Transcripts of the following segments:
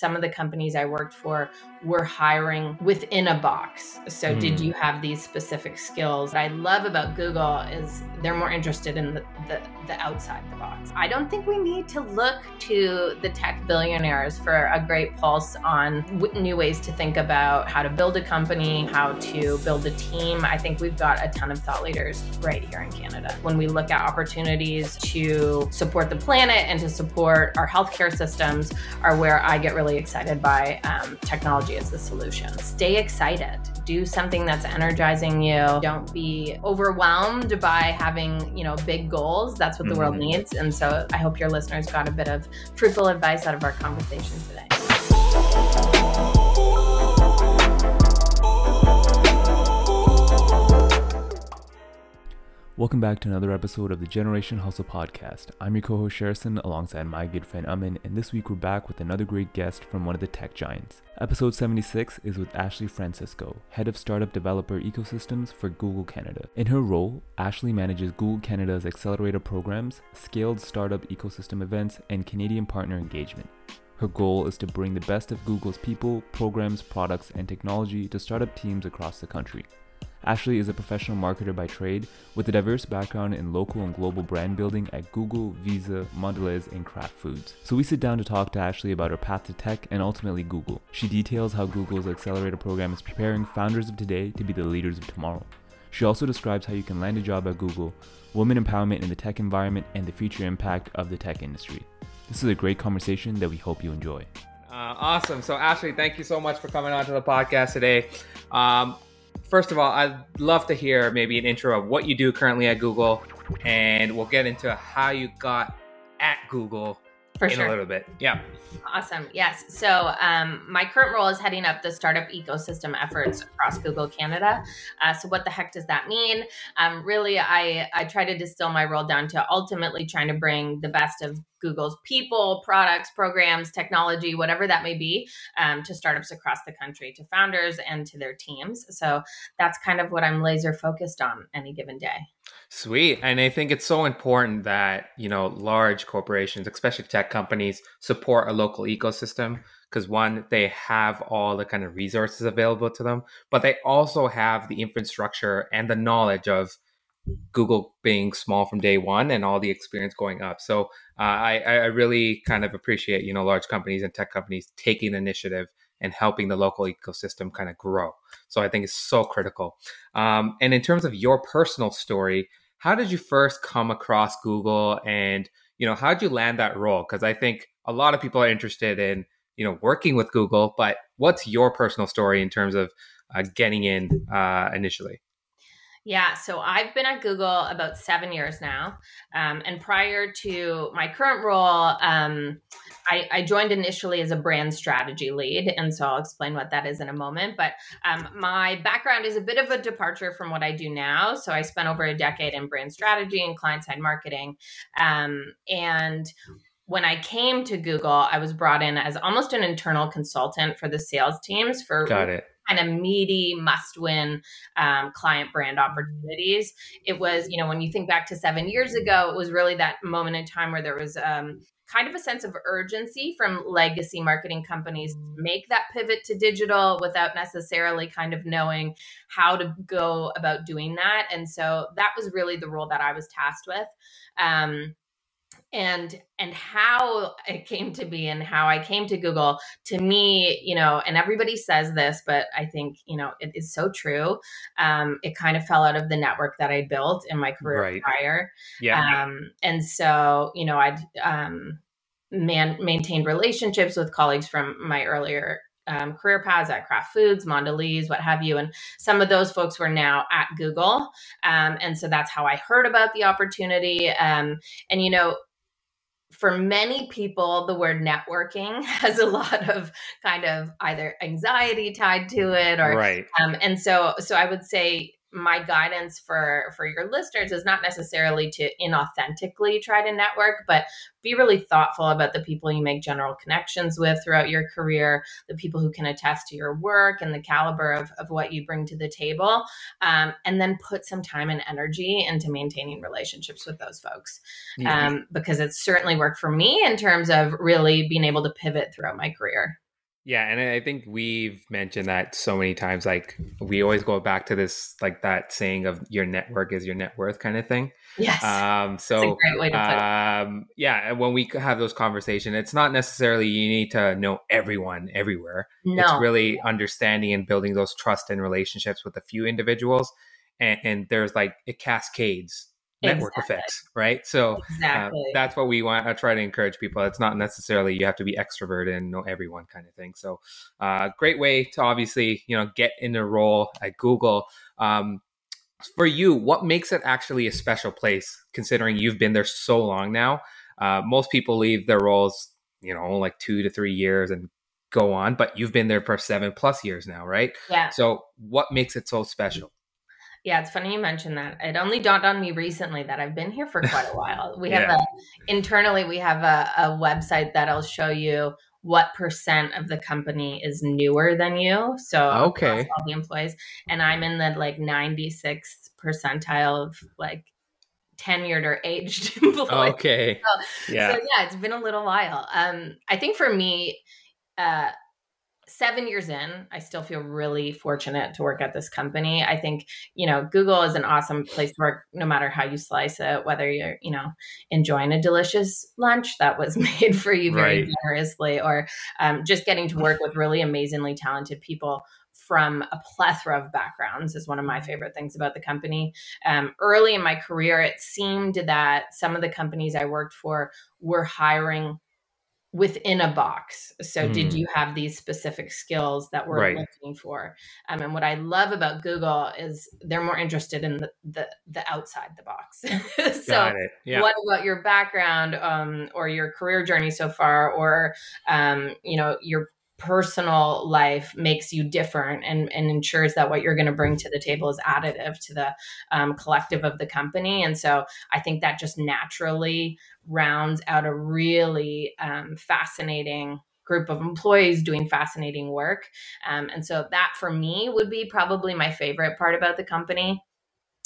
some of the companies I worked for were hiring within a box. So, mm. did hmm. you have these specific skills? What I love about Google is they're more interested in the, the, the, outside the box. I don't think we need to look to the tech billionaires for a great pulse on w- new ways to think about how to build a company, how to build a team. I think we've got a ton of thought leaders right here in Canada. When we look at opportunities to support the planet and to support our healthcare systems, are where I get really really excited by um, technology as the solution. Stay excited. Do something that's energizing you. Don't be overwhelmed by having, you know, big goals. That's what the mm-hmm. world needs. And so I hope your listeners got a bit of fruitful advice out of our conversation today. Welcome back to another episode of the Generation Hustle podcast. I'm your co host Sherson alongside my good friend Amin, and this week we're back with another great guest from one of the tech giants. Episode 76 is with Ashley Francisco, head of startup developer ecosystems for Google Canada. In her role, Ashley manages Google Canada's accelerator programs, scaled startup ecosystem events, and Canadian partner engagement. Her goal is to bring the best of Google's people, programs, products, and technology to startup teams across the country. Ashley is a professional marketer by trade with a diverse background in local and global brand building at Google, Visa, Mondelez, and Kraft Foods. So we sit down to talk to Ashley about her path to tech and ultimately Google. She details how Google's accelerator program is preparing founders of today to be the leaders of tomorrow. She also describes how you can land a job at Google, women empowerment in the tech environment, and the future impact of the tech industry. This is a great conversation that we hope you enjoy. Uh, awesome. So, Ashley, thank you so much for coming on to the podcast today. Um, first of all, I'd love to hear maybe an intro of what you do currently at Google, and we'll get into how you got at Google for in sure. a little bit. Yeah. Awesome. Yes. So um, my current role is heading up the startup ecosystem efforts across Google Canada. Uh, so what the heck does that mean? Um, really, I I try to distill my role down to ultimately trying to bring the best of Google's people, products, programs, technology, whatever that may be, um, to startups across the country, to founders and to their teams. So that's kind of what I'm laser focused on any given day. Sweet. And I think it's so important that, you know, large corporations, especially tech companies, support a local ecosystem because one, they have all the kind of resources available to them, but they also have the infrastructure and the knowledge of Google being small from day one and all the experience going up. So uh, I, I really kind of appreciate, you know, large companies and tech companies taking initiative and helping the local ecosystem kind of grow. So I think it's so critical. Um, and in terms of your personal story, how did you first come across Google and, you know, how did you land that role? Because I think a lot of people are interested in, you know, working with Google, but what's your personal story in terms of uh, getting in uh, initially? Yeah, so I've been at Google about seven years now. Um, and prior to my current role, um, I, I, joined initially as a brand strategy lead. And so I'll explain what that is in a moment. But um, my background is a bit of a departure from what I do now. So I spent over a decade in brand strategy and client side marketing. Um, and when I came to Google, I was brought in as almost an internal consultant for the sales teams for Got it kind of meaty must win um, client brand opportunities. It was, you know, when you think back to seven years ago, it was really that moment in time where there was um, kind of a sense of urgency from legacy marketing companies to make that pivot to digital without necessarily kind of knowing how to go about doing that. And so that was really the role that I was tasked with. Um, and and how it came to be and how i came to google to me you know and everybody says this but i think you know it is so true um, it kind of fell out of the network that i built in my career right. prior yeah um, and so you know i'd um, man maintained relationships with colleagues from my earlier um, career paths at Kraft Foods, Mondelez, what have you. And some of those folks were now at Google. Um, and so that's how I heard about the opportunity. Um, and, you know, for many people, the word networking has a lot of kind of either anxiety tied to it or, right. Um, and so, so I would say my guidance for for your listeners is not necessarily to inauthentically try to network but be really thoughtful about the people you make general connections with throughout your career the people who can attest to your work and the caliber of, of what you bring to the table um, and then put some time and energy into maintaining relationships with those folks. Um, because it's certainly worked for me in terms of really being able to pivot throughout my career Yeah, and I think we've mentioned that so many times. Like we always go back to this, like that saying of "your network is your net worth" kind of thing. Yes. Um, so, um, yeah, when we have those conversations, it's not necessarily you need to know everyone everywhere. No. It's really understanding and building those trust and relationships with a few individuals, and, and there's like it cascades network exactly. effects, right? So uh, exactly. uh, that's what we want. I try to encourage people. It's not necessarily you have to be extroverted and know everyone kind of thing. So, uh, great way to obviously you know get in a role at Google. Um, for you, what makes it actually a special place, considering you've been there so long now? Uh, most people leave their roles, you know, like two to three years and go on, but you've been there for seven plus years now, right? Yeah. So, what makes it so special? Yeah, it's funny you mentioned that. It only dawned on me recently that I've been here for quite a while. We have a internally we have a, a website that'll show you what percent of the company is newer than you. So okay, all the employees, and I'm in the like 96th percentile of like tenured or aged employees. Okay, so, yeah, so yeah, it's been a little while. Um, I think for me, uh, seven years in, I still feel really fortunate to work at this company. I think, you know, Google is an awesome place to work no matter how you slice it, whether you're, you know, enjoying a delicious lunch that was made for you very right. generously or um, just getting to work with really amazingly talented people from a plethora of backgrounds is one of my favorite things about the company. Um, early in my career, it seemed that some of the companies I worked for were hiring within a box. So, mm. did you have these specific skills that we're right. looking for? Um, and what I love about Google is they're more interested in the the, the outside the box. so, yeah. what about your background um, or your career journey so far, or um, you know your personal life makes you different and, and ensures that what you're going to bring to the table is additive to the um, collective of the company. And so I think that just naturally rounds out a really um, fascinating group of employees doing fascinating work. Um, and so that for me would be probably my favorite part about the company.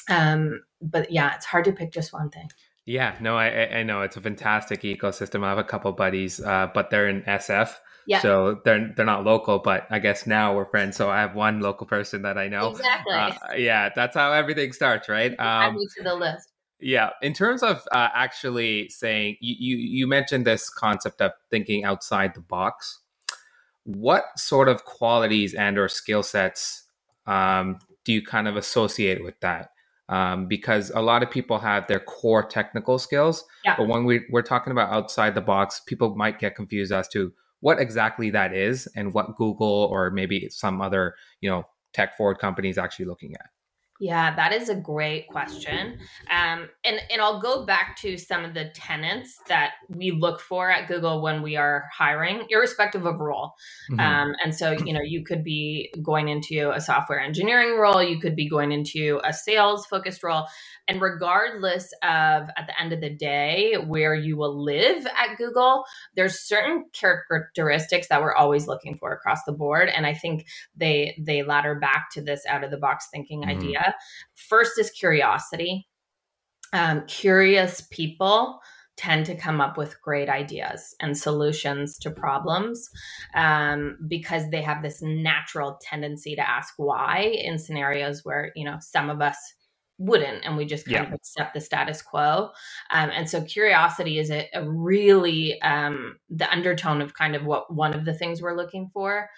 Um, but yeah, it's hard to pick just one thing. Yeah, no, I, I know it's a fantastic ecosystem. I have a couple buddies, uh, but they're in SF, yeah. So they're they're not local, but I guess now we're friends. So I have one local person that I know. Exactly. Uh, yeah, that's how everything starts, right? Um, Add me to the list. Yeah, in terms of uh, actually saying, you, you you mentioned this concept of thinking outside the box. What sort of qualities and or skill sets um, do you kind of associate with that? Um, because a lot of people have their core technical skills, yeah. but when we, we're talking about outside the box, people might get confused as to what exactly that is and what Google or maybe some other, you know, tech forward companies actually looking at. Yeah, that is a great question. Um, and, and I'll go back to some of the tenants that we look for at Google when we are hiring, irrespective of role. Mm-hmm. Um, and so, you know, you could be going into a software engineering role, you could be going into a sales focused role. And regardless of at the end of the day where you will live at Google, there's certain characteristics that we're always looking for across the board. And I think they they ladder back to this out of the box thinking mm-hmm. idea. First is curiosity. Um, curious people tend to come up with great ideas and solutions to problems um, because they have this natural tendency to ask why in scenarios where you know some of us wouldn't and we just kind yeah. of accept the status quo. Um, and so curiosity is a, a really um, the undertone of kind of what one of the things we're looking for.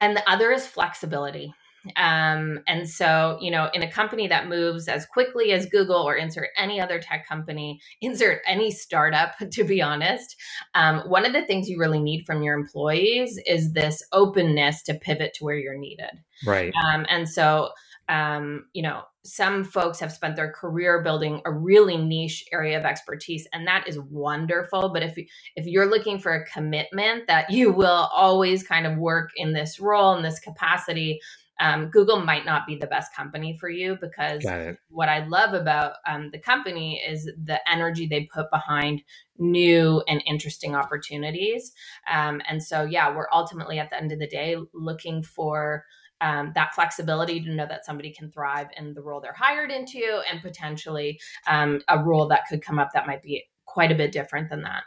And the other is flexibility. Um, and so you know in a company that moves as quickly as google or insert any other tech company insert any startup to be honest um, one of the things you really need from your employees is this openness to pivot to where you're needed. Right. Um, and so um, you know, some folks have spent their career building a really niche area of expertise, and that is wonderful. But if if you're looking for a commitment that you will always kind of work in this role in this capacity, um, Google might not be the best company for you because what I love about um, the company is the energy they put behind new and interesting opportunities. Um, and so, yeah, we're ultimately at the end of the day looking for um, that flexibility to know that somebody can thrive in the role they're hired into and potentially um, a role that could come up that might be quite a bit different than that.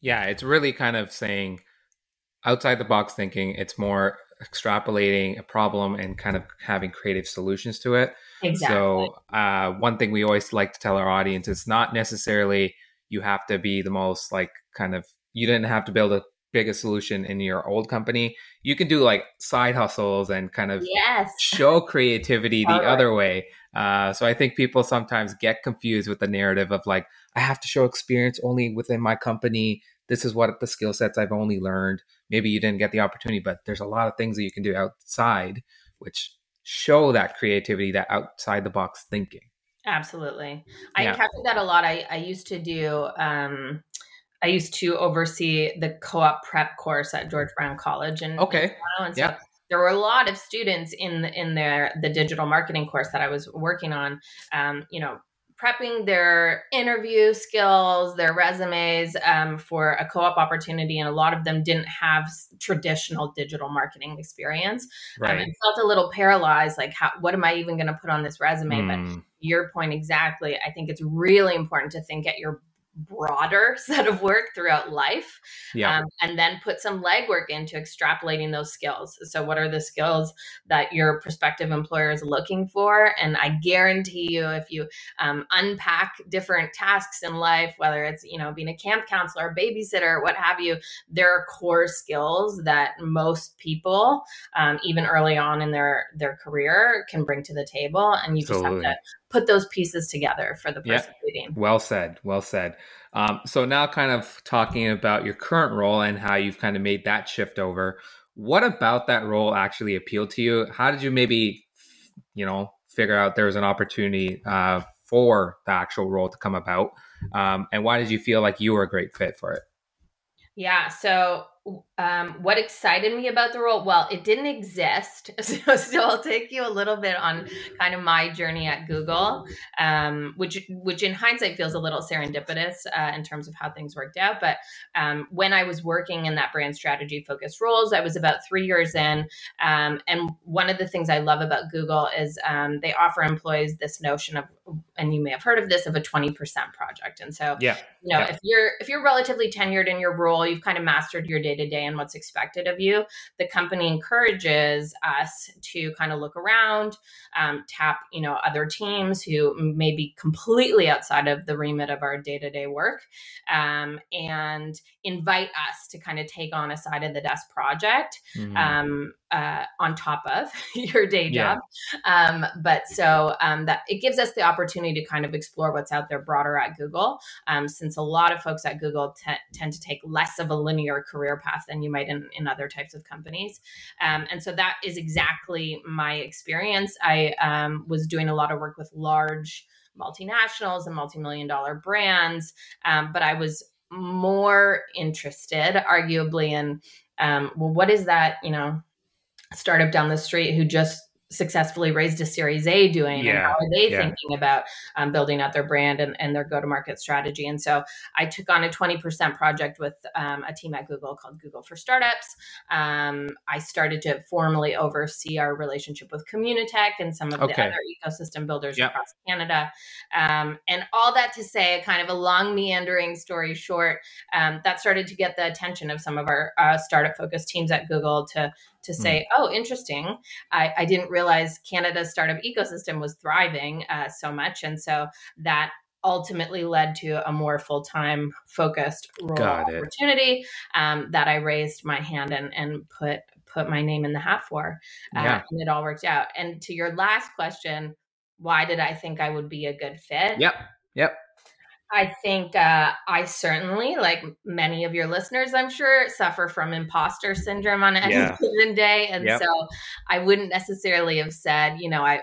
Yeah, it's really kind of saying outside the box thinking. It's more extrapolating a problem and kind of having creative solutions to it. Exactly. So, uh, one thing we always like to tell our audience is not necessarily you have to be the most like kind of you didn't have to build a biggest solution in your old company. You can do like side hustles and kind of yes. show creativity the right. other way. Uh, so I think people sometimes get confused with the narrative of like, I have to show experience only within my company. This is what the skill sets I've only learned. Maybe you didn't get the opportunity, but there's a lot of things that you can do outside, which show that creativity, that outside the box thinking. Absolutely. I Yeah. encountered that a lot. I, I used to do, um, I used to oversee the co op prep course at George Brown College. And, Okay. and so Yeah. there were a lot of students in the, in their the digital marketing course that I was working on, um, you know, prepping their interview skills, their resumes um, for a co-op opportunity, and a lot of them didn't have traditional digital marketing experience. Um, Right. and felt a little paralyzed, like, how, what am I even going to put on this resume? But Mm, your point exactly. I think it's really important to think at your broader set of work throughout life yeah. um, and then put some legwork into extrapolating those skills. So, what are the skills that your prospective employer is looking for? And I guarantee you, if you um, unpack different tasks in life, whether it's you know being a camp counselor, babysitter, what have you, there are core skills that most people, um, even early on in their their career, can bring to the table, and you just Absolutely. have to put those pieces together for the Yeah. person leading. Well said. Well said. Um, so now, kind of talking about your current role and how you've kind of made that shift over. What about that role actually appealed to you? How did you maybe, you know, figure out there was an opportunity uh, for the actual role to come about? Um, and why did you feel like you were a great fit for it? Yeah. So, um, what excited me about the role? Well, it didn't exist. So, so I'll take you a little bit on kind of my journey at Google, um, which, which in hindsight feels a little serendipitous uh, in terms of how things worked out. But um, when I was working in that brand strategy focused roles, I was about three years in. Um, and one of the things I love about Google is um, they offer employees this notion of, and you may have heard of this, of a 20% project. And so, Yeah. you know Yeah. if you're if you're relatively tenured in your role you've kind of mastered your day to day and what's expected of you the company encourages us to kind of look around um, tap you know other teams who may be completely outside of the remit of our day to day work um, and invite us to kind of take on a side of the desk project Mhm. um, uh, on top of your day Yeah. job. Um, but so um, that it gives us the opportunity to kind of explore what's out there broader at Google, um, since a lot of folks at Google te- tend to take less of a linear career path than you might in, in other types of companies. Um, and so that is exactly my experience. I um, was doing a lot of work with large multinationals and multi-million dollar brands, um, but I was more interested, arguably, in um, well, what is that, you know, startup down the street who just successfully raised a series A doing and how are they yeah. thinking about um, building out their brand and, and their go-to-market strategy and so i took on a 20% project with um, a team at google called google for startups um, i started to formally oversee our relationship with communitech and some of the other ecosystem builders Yep. across canada um, and all that to say kind of a long meandering story short um, that started to get the attention of some of our uh, startup focused teams at google to to say oh interesting I, I didn't realize canada's startup ecosystem was thriving uh, so much and so that ultimately led to a more full-time focused role opportunity um, that i raised my hand and, and put put my name in the hat for uh, Yeah. and it all worked out and to your last question why did i think i would be a good fit Yep. Yep. I think uh, I certainly, like many of your listeners, I'm sure, suffer from imposter syndrome on any Yeah. given day, and Yep. so I wouldn't necessarily have said, you know, I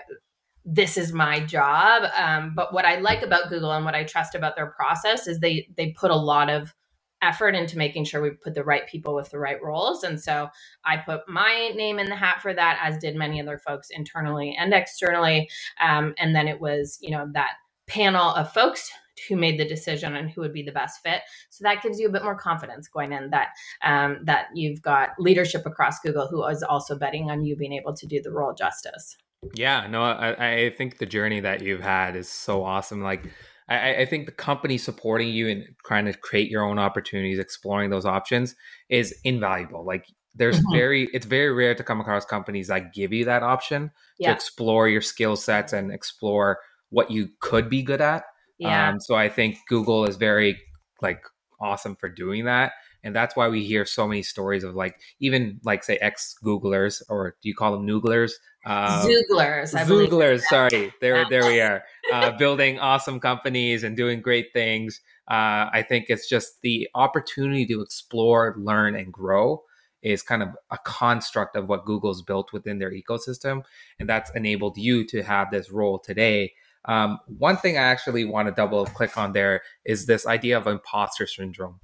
this is my job. Um, but what I like about Google and what I trust about their process is they they put a lot of effort into making sure we put the right people with the right roles, and so I put my name in the hat for that, as did many other folks internally and externally. Um, and then it was, you know, that panel of folks who made the decision and who would be the best fit. So that gives you a bit more confidence going in that um, that you've got leadership across Google who is also betting on you being able to do the role justice. Yeah, no, I, I think the journey that you've had is so awesome. Like, I, I think the company supporting you and trying to create your own opportunities, exploring those options is invaluable. Like there's mm-hmm. very it's very rare to come across companies that give you that option yeah. to explore your skill sets and explore what you could be good at. Yeah. Um, so I think Google is very like awesome for doing that. And that's why we hear so many stories of like even like say ex Googlers or do you call them Nooglers? Uh, Xooglers. I Xooglers. Sorry, there, there we are. Uh, building awesome companies and doing great things. Uh, I think it's just the opportunity to explore, learn, and grow is kind of a construct of what Google's built within their ecosystem, and that's enabled you to have this role today. Um, one thing I actually want to double click on there is this idea of imposter syndrome.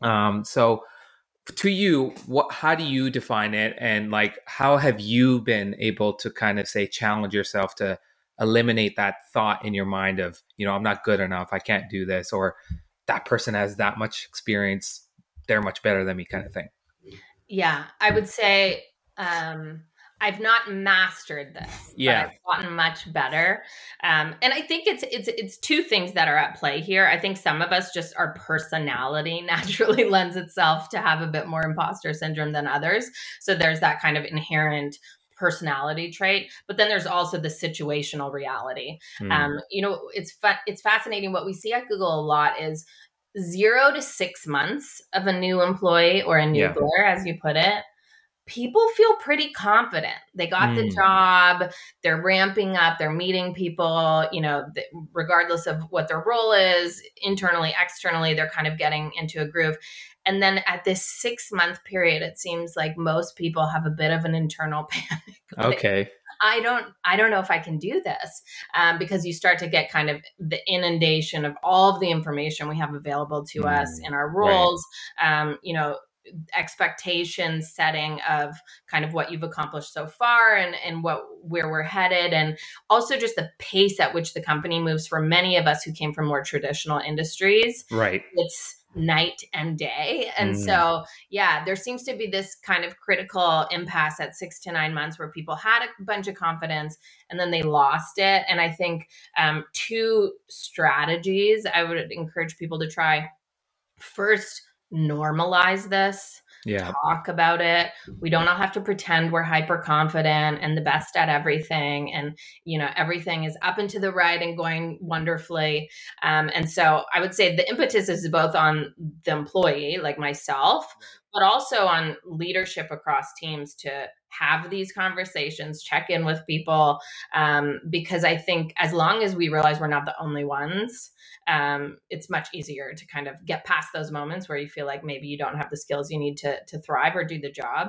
Um, so to you, what how do you define it and like how have you been able to kind of say challenge yourself to eliminate that thought in your mind of, you know, I'm not good enough, I can't do this, or that person has that much experience, they're much better than me kind of thing. Yeah, I would say um I've not mastered this. Yeah, I've gotten much better. Um, and I think it's it's it's two things that are at play here. I think some of us just our personality naturally lends itself to have a bit more imposter syndrome than others. So there's that kind of inherent personality trait but then there's also the situational reality mm. um, you know it's fun it's fascinating what we see at google a lot is zero to six months of a new employee or a new yeah. as you put it people feel pretty confident. They got mm. the job, they're ramping up, they're meeting people, you know, regardless of what their role is, internally, externally, they're kind of getting into a groove. And then at this six month period, it seems like most people have a bit of an internal panic. like, okay. I don't, I don't know if I can do this um, because you start to get kind of the inundation of all of the information we have available to mm, us in our roles. Right. Um, you know, expectation setting of kind of what you've accomplished so far and and what where we're headed and also just the pace at which the company moves for many of us who came from more traditional industries. Right. It's night and day. And mm. so yeah there seems to be this kind of critical impasse at 6 to 9 months where people had a bunch of confidence and then they lost it. And i think um, two strategies i would encourage people to try. First normalize this yeah. talk about it. We don't all have to pretend we're hyper confident and the best at everything and you know everything is up and to the right and going wonderfully. Um, and so i would say the impetus is both on the employee like myself but also on leadership across teams to have these conversations, check in with people, um, because I think as long as we realize we're not the only ones, um, it's much easier to kind of get past those moments where you feel like maybe you don't have the skills you need to to thrive or do the job.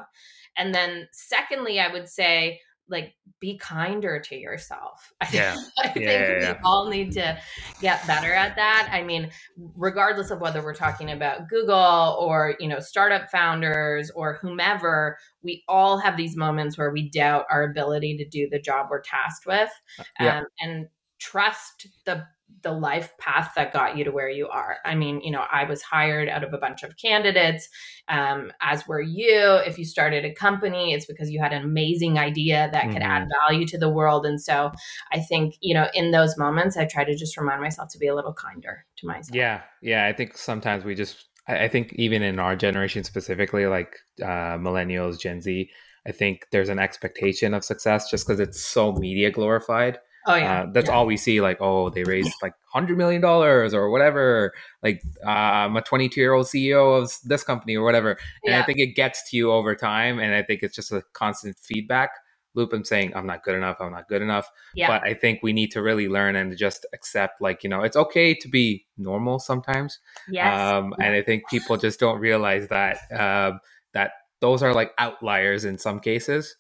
And then, secondly, I would say like be kinder to yourself. I, yeah. I think yeah, yeah, we all need to get better at that. I mean, regardless of whether we're talking about Google or, you know, startup founders or whomever, we all have these moments where we doubt our ability to do the job we're tasked with. Um, and trust the the life path that got you to where you are. I mean, you know, I was hired out of a bunch of candidates, um, as were you. If you started a company, it's because you had an amazing idea that mm-hmm. could add mm-hmm. value to the world. And so I think, you know, in those moments, I try to just remind myself to be a little kinder to myself. Yeah. Yeah. I think sometimes we just, I think even in our generation specifically, like uh, millennials, Gen Z, I think there's an expectation of success just because it's so media glorified. Oh yeah, uh, that's yeah. all we see. Like, oh, they raised like hundred million dollars or whatever. Like, uh, I'm a 22 year old CEO of this company or whatever. And yeah. I think it gets to you over time. And I think it's just a constant feedback loop. I'm saying I'm not good enough. I'm not good enough. Yeah. But I think we need to really learn and just accept, like, you know, it's okay to be normal sometimes. Yes. Um, and I think people just don't realize that uh, that those are like outliers in some cases.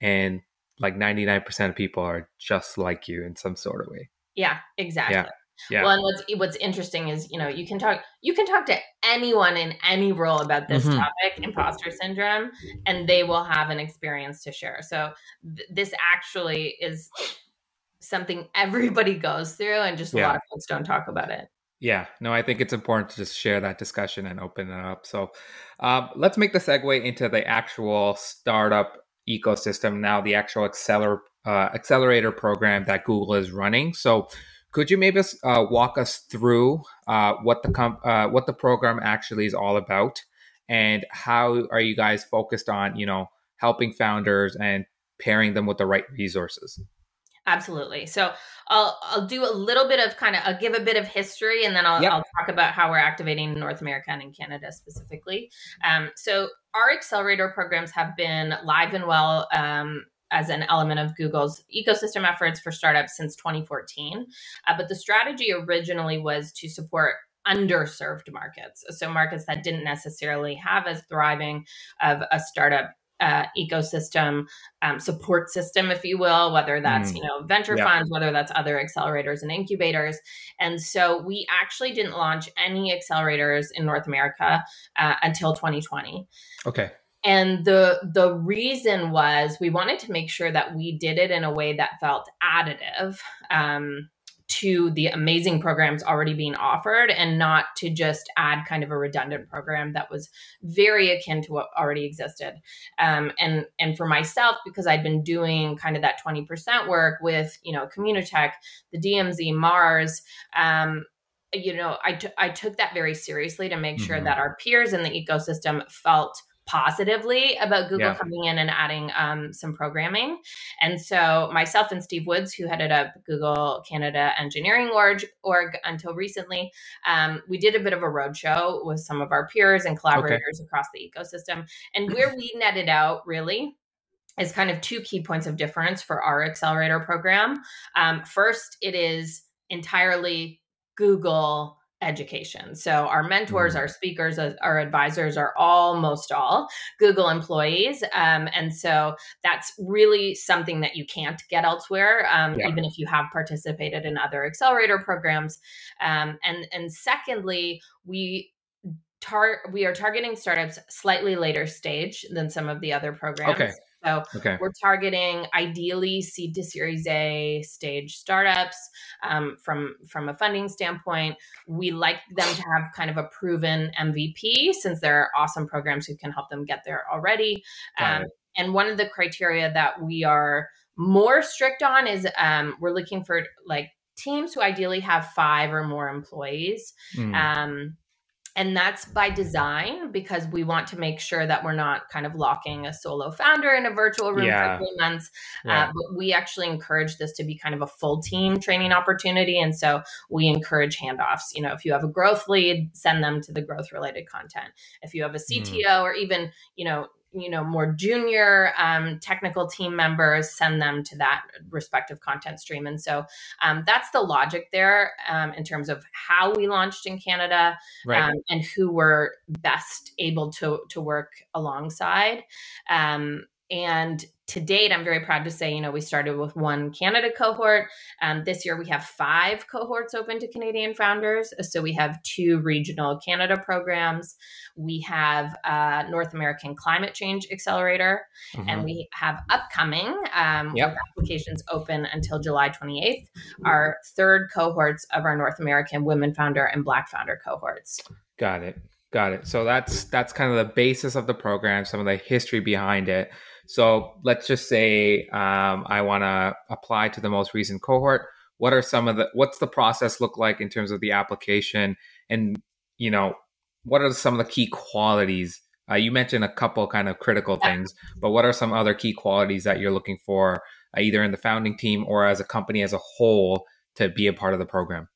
And like 99% of people are just like you in some sort of way. Yeah, exactly. Yeah. Yeah. Well, and what's what's interesting is you know you can talk you can talk to anyone in any role about this mm-hmm. topic, imposter syndrome, and they will have an experience to share. So th- this actually is something everybody goes through, and just a lot of folks don't talk about it. Yeah, no, I think it's important to just share that discussion and open it up. So um, let's make the segue into the actual startup ecosystem now, the actual acceler, uh, accelerator program that Google is running. So, Could you maybe uh, walk us through uh, what the comp- uh, what the program actually is all about, and how are you guys focused on you know helping founders and pairing them with the right resources? Absolutely. So I'll I'll do a little bit of kind of I'll give a bit of history and then I'll, yep. I'll talk about how we're activating North America and in Canada specifically. Um, so our accelerator programs have been live and well um, as an element of Google's ecosystem efforts for startups since 2014. Uh, but the strategy originally was to support underserved markets. So markets that didn't necessarily have as thriving of a startup uh, ecosystem um, support system, if you will, whether that's mm. you know venture yeah. funds, whether that's other accelerators and incubators. And so we actually didn't launch any accelerators in North America uh, until 2020. Okay. And the the reason was we wanted to make sure that we did it in a way that felt additive. Um, to the amazing programs already being offered and not to just add kind of a redundant program that was very akin to what already existed um, and and for myself because i'd been doing kind of that 20% work with you know communitech the dmz mars um, you know I, t- I took that very seriously to make mm-hmm. sure that our peers in the ecosystem felt positively about Google yeah. coming in and adding um, some programming. And so myself and Steve Woods, who headed up Google Canada Engineering Org, org until recently, um, we did a bit of a roadshow with some of our peers and collaborators okay. across the ecosystem. And where we netted out really is kind of two key points of difference for our accelerator program. Um, first, it is entirely Google education. So our mentors, mm. our speakers, uh, our advisors are almost all Google employees. Um, and so that's really something that you can't get elsewhere, um, yeah. even if you have participated in other accelerator programs. Um, and, and secondly, we tar- we are targeting startups slightly later stage than some of the other programs. Okay. So okay. we're targeting ideally seed to Series A stage startups um, from from a funding standpoint. We like them to have kind of a proven MVP since there are awesome programs who can help them get there already. Um, and one of the criteria that we are more strict on is um, we're looking for like teams who ideally have five or more employees. Mm. Um, and that's by design because we want to make sure that we're not kind of locking a solo founder in a virtual room yeah. for three months. Yeah. Uh, but we actually encourage this to be kind of a full team training opportunity. And so we encourage handoffs. You know, if you have a growth lead, send them to the growth related content. If you have a CTO mm. or even, you know, you know more junior um, technical team members send them to that respective content stream and so um, that's the logic there um, in terms of how we launched in canada right. Um, and who we're best able to to work alongside um, and to date, I'm very proud to say, you know, we started with one Canada cohort. Um, this year, we have five cohorts open to Canadian founders. So we have two regional Canada programs. We have a North American Climate Change Accelerator, mm-hmm. and we have upcoming um, yep. applications open until July 28th. Our third cohorts of our North American Women Founder and Black Founder cohorts. Got it. Got it. So that's that's kind of the basis of the program, some of the history behind it. So let's just say um, I want to apply to the most recent cohort. What are some of the what's the process look like in terms of the application, and you know what are some of the key qualities? Uh, you mentioned a couple kind of critical things, but what are some other key qualities that you're looking for, uh, either in the founding team or as a company as a whole, to be a part of the program?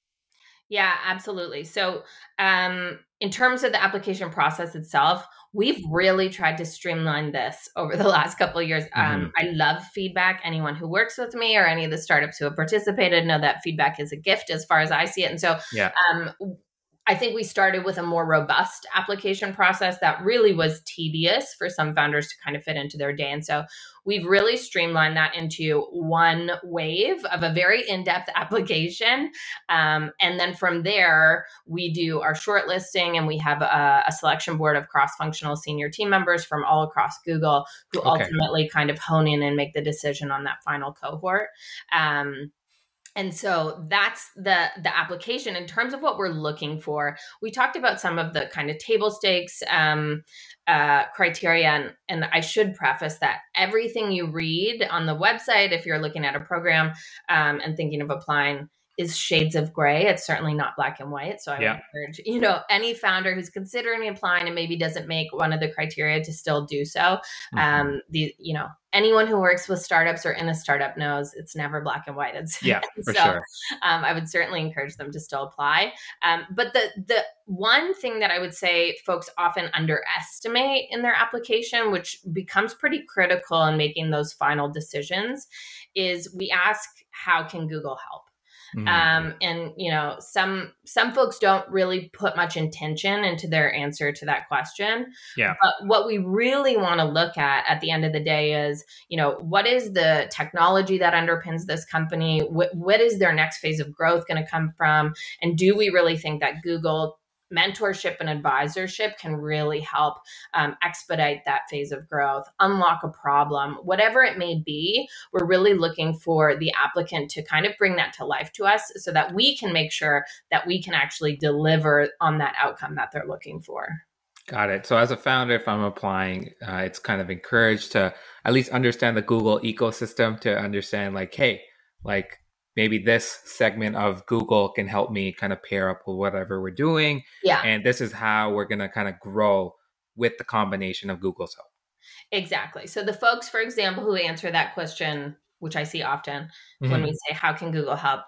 Yeah, absolutely. So, um, in terms of the application process itself, we've really tried to streamline this over the last couple of years. Um, mm-hmm. Um, I love feedback. Anyone who works with me or any of the startups who have participated know that feedback is a gift as far as I see it. And so, yeah. um, I think we started with a more robust application process that really was tedious for some founders to kind of fit into their day. And so we've really streamlined that into one wave of a very in depth application. Um, and then from there, we do our shortlisting and we have a, a selection board of cross functional senior team members from all across Google who okay. ultimately kind of hone in and make the decision on that final cohort. Um, and so that's the the application. In terms of what we're looking for we talked about some of the kind of table stakes um, uh, criteria and, and i should preface that everything you read on the website if you're looking at a program um, and thinking of applying is shades of gray. It's certainly not black and white. So I Yeah. would encourage, you know, any founder who's considering applying and maybe doesn't make one of the criteria to still do so. Mhm. Um, the you know, anyone who works with startups or in a startup knows it's never black and white. It's yeah, for so, sure. um, I would certainly encourage them to still apply. Um, but the the one thing that I would say folks often underestimate in their application, which becomes pretty critical in making those final decisions, is we ask, "How can Google help?" Mhm. um, and you know some some folks don't really put much intention into their answer to that question Yeah. but what we really want to look at at the end of the day is you know what is the technology that underpins this company what, what is their next phase of growth going to come from and do we really think that google mentorship and advisorship can really help um, expedite that phase of growth unlock a problem whatever it may be we're really looking for the applicant to kind of bring that to life to us so that we can make sure that we can actually deliver on that outcome that they're looking for. Got it. So as a founder, if I'm applying, uh, it's kind of encouraged to at least understand the Google ecosystem to understand like, hey, like maybe this segment of Google can help me kind of pair up with whatever we're doing. Yeah, And this is how we're going to kind of grow with the combination of Google's help. exactly. So the folks, for example, who answer that question, which I see often when Mhm. we say, "How can Google help?"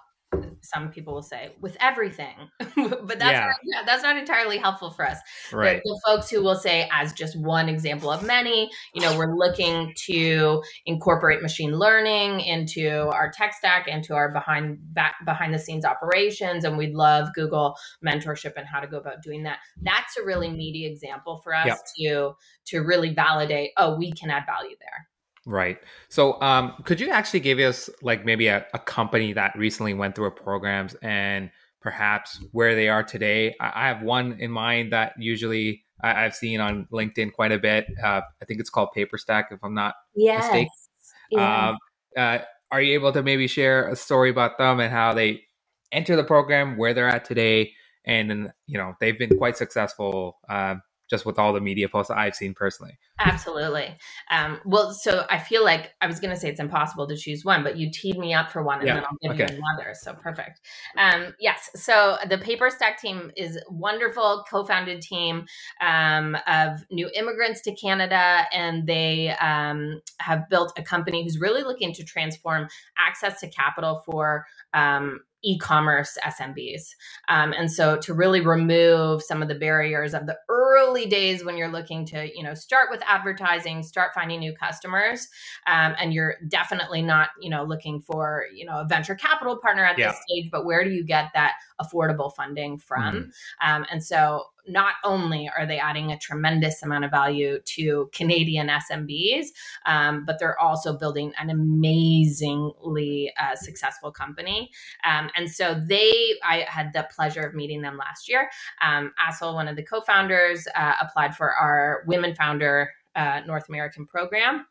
Some people will say, "With everything," but that's Yeah. not, yeah, that's not entirely helpful for us. the- Right. The, folks who will say, as just one example of many, you know, we're looking to incorporate machine learning into our tech stack, into our behind back, behind the scenes operations, and we'd love Google mentorship and how to go about doing that. That's a really meaty example for us Yep. to to really validate. Oh, we can add value there. Right. So, um, could you actually give us like maybe a, a company that recently went through a programs and perhaps where they are today? I, I have one in mind that usually I, I've seen on LinkedIn quite a bit. Uh, I think it's called PaperStack, if I'm not. Yes. Mistake. Um, uh, are you able to maybe share a story about them and how they enter the program, where they're at today, and then you know they've been quite successful um, just with all the media posts that I've seen personally. Absolutely. Um, well, so I feel like I was going to say it's impossible to choose one, but you teed me up for one, and Yeah, then I'll give okay. you another. So perfect. Um, yes. So the Paper Stack team is a wonderful, co-founded team um, of new immigrants to Canada, and they um, have built a company who's really looking to transform access to capital for. E-commerce SMBs. Um, and so to really remove some of the barriers of the early days when you're looking to, you know, start with advertising, start finding new customers, um, and you're definitely not, you know, looking for, you know, a venture capital partner at Yeah. this stage, but where do you get that affordable funding from? Um, and so not only are they adding a tremendous amount of value to Canadian SMBs, um, but they're also building an amazingly uh, successful company. Um, and so they, I had the pleasure of meeting them last year. Um, Assel, one of the co-founders, uh, applied for our Women Founder uh, North American program.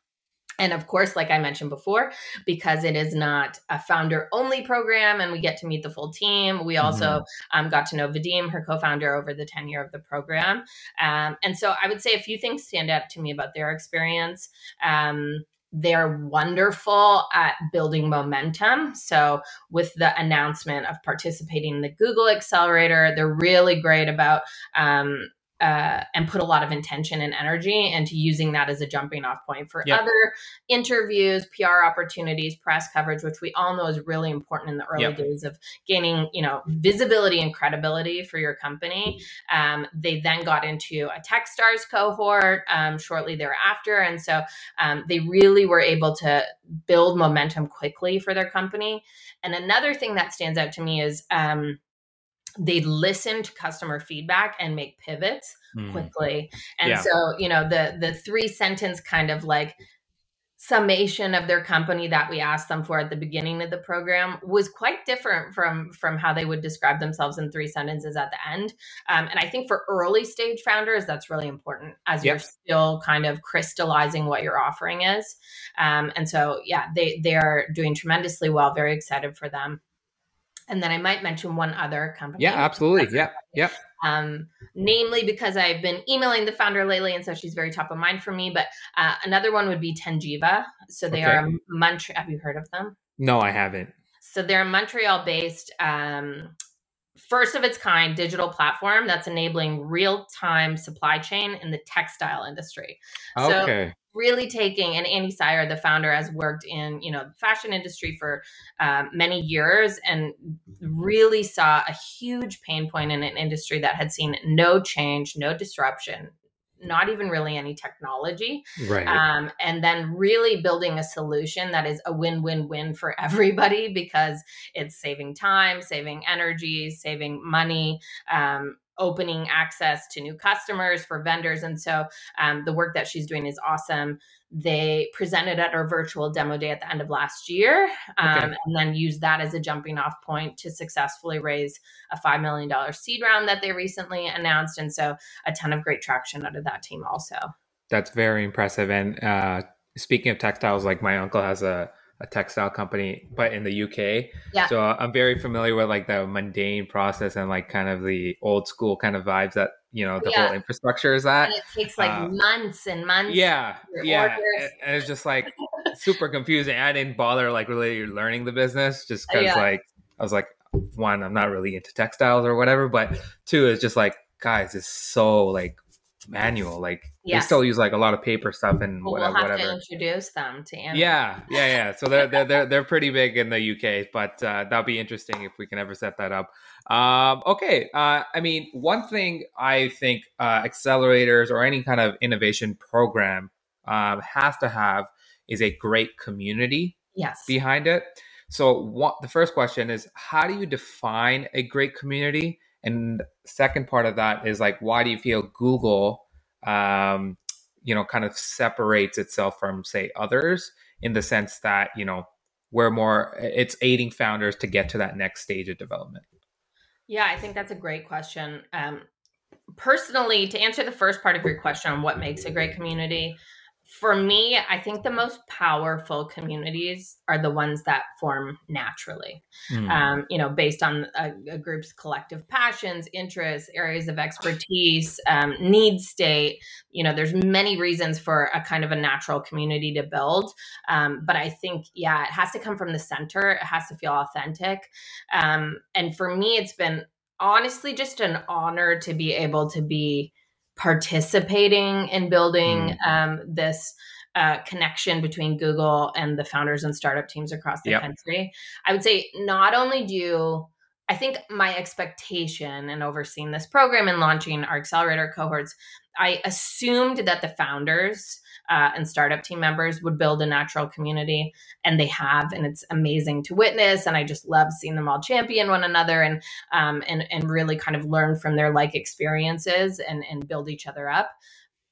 And of course, like I mentioned before, because it is not a founder only program and we get to meet the full team, we also um, got to know Vadim, her co founder, over the tenure of the program. Um, and so I would say a few things stand out to me about their experience. Um, they're wonderful at building momentum. So, with the announcement of participating in the Google Accelerator, they're really great about um, uh, and put a lot of intention and energy into using that as a jumping off point for Yep. other interviews, PR opportunities, press coverage, which we all know is really important in the early Yep. days of gaining, you know, visibility and credibility for your company. Um, they then got into a TechStars cohort um, shortly thereafter, and so um, they really were able to build momentum quickly for their company. And another thing that stands out to me is. Um, they listen to customer feedback and make pivots Mhm. quickly. And Yeah. so, you know, the the three sentence kind of like summation of their company that we asked them for at the beginning of the program was quite different from from how they would describe themselves in three sentences at the end um, and i think for early stage founders that's really important as Yep. you're still kind of crystallizing what your offering is um, and so yeah they they are doing tremendously well very excited for them and then i might mention one other company Yeah, absolutely. Yep. Yep. um, namely because I've been emailing the founder lately, and so she's very top of mind for me. But uh, another one would be Tenjiva. So they Okay. are a Montreal. Have you heard of them? No, I haven't. So they're a Montreal based, um, first of its kind digital platform that's enabling real time supply chain in the textile industry. Okay. So really taking and Andy Sire, the founder, has worked in you know the fashion industry for um, many years and really saw a huge pain point in an industry that had seen no change, no disruption, not even really any technology. Right. Um, and then really building a solution that is a win win win for everybody because it's saving time, saving energy, saving money. Um, opening access to new customers for vendors and so um, the work that she's doing is awesome they presented at our virtual demo day at the end of last year um, okay. and then used that as a jumping off point to successfully raise a $5 million seed round that they recently announced and so a ton of great traction out of that team also that's very impressive and uh, speaking of textiles like my uncle has a a textile company, but in the UK. Yeah. So uh, I'm very familiar with like the mundane process and like kind of the old school kind of vibes that you know the yeah. whole infrastructure is at. And it takes like uh, months and months. Yeah, yeah, orders. and it's just like super confusing. I didn't bother like really learning the business just because yeah. like I was like one, I'm not really into textiles or whatever, but two, it's just like guys, it's so like manual. Like they still use like a lot of paper stuff and well, whatever. We'll have whatever. to introduce them to. Yeah, yeah, yeah. So they're they're they're, they're pretty big in the UK, but uh, that'll be interesting if we can ever set that up. Um, okay, uh, I mean, one thing I think uh, accelerators or any kind of innovation program um, has to have is a great community. Yes. Behind it. So what the first question is how do you define a great community? And second part of that is like, why do you feel Google, um, you know, kind of separates itself from say others in the sense that you know we're more it's aiding founders to get to that next stage of development. Yeah, I think that's a great question. Um, personally, to answer the first part of your question on what makes a great community, for me, I think the most powerful communities are the ones that form naturally, mm. um, you know, based on a, a, group's collective passions, interests, areas of expertise, um, need state. You know, there's many reasons for a kind of a natural community to build. Um, but I think, yeah, it has to come from the center. It has to feel authentic. Um, and for me, it's been honestly just an honor to be able to be participating in building mm. um, this uh, connection between Google and the founders and startup teams across the yep. country. I would say not only do I think my expectation in overseeing this program and launching our accelerator cohorts, I assumed that the founders uh, and startup team members would build a natural community, and they have, and it's amazing to witness. And I just love seeing them all champion one another and um, and and really kind of learn from their like experiences and and build each other up.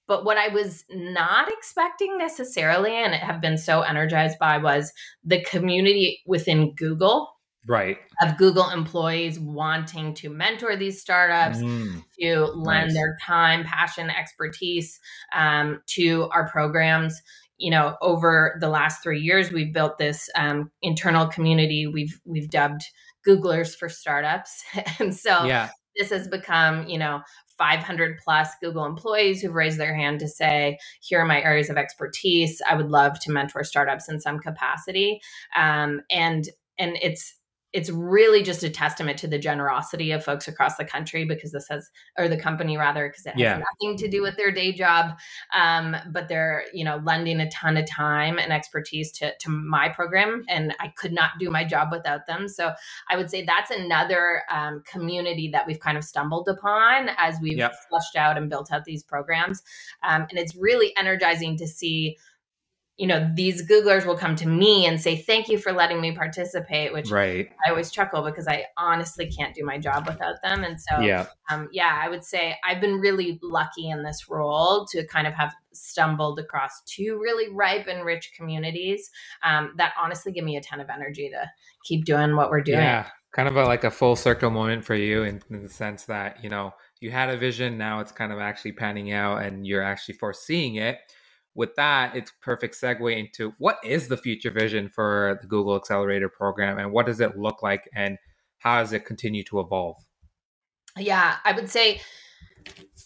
But what I was not expecting necessarily, and have been so energized by, was the community within Google right of google employees wanting to mentor these startups mm, to lend nice. their time passion expertise um, to our programs you know over the last three years we've built this um, internal community we've we've dubbed googlers for startups and so yeah. this has become you know 500 plus Google employees who've raised their hand to say, here are my areas of expertise. I would love to mentor startups in some capacity. Um, and and it's it's really just a testament to the generosity of folks across the country because this has or the company rather because it has yeah. nothing to do with their day job um, but they're you know lending a ton of time and expertise to, to my program and i could not do my job without them so i would say that's another um, community that we've kind of stumbled upon as we've yep. flushed out and built out these programs um, and it's really energizing to see you know these googlers will come to me and say thank you for letting me participate which right. i always chuckle because i honestly can't do my job without them. And so yeah. um, yeah i would say i've been really lucky in this role to kind of have stumbled across two really ripe and rich communities um, that honestly give me a ton of energy to keep doing what we're doing. Yeah kind of a, like a full circle moment for you in, in the sense that you know you had a vision now it's kind of actually panning out and you're actually foreseeing it with that, it's perfect segue into what is the future vision for the Google Accelerator program and what does it look like and how does it continue to evolve? Yeah, I would say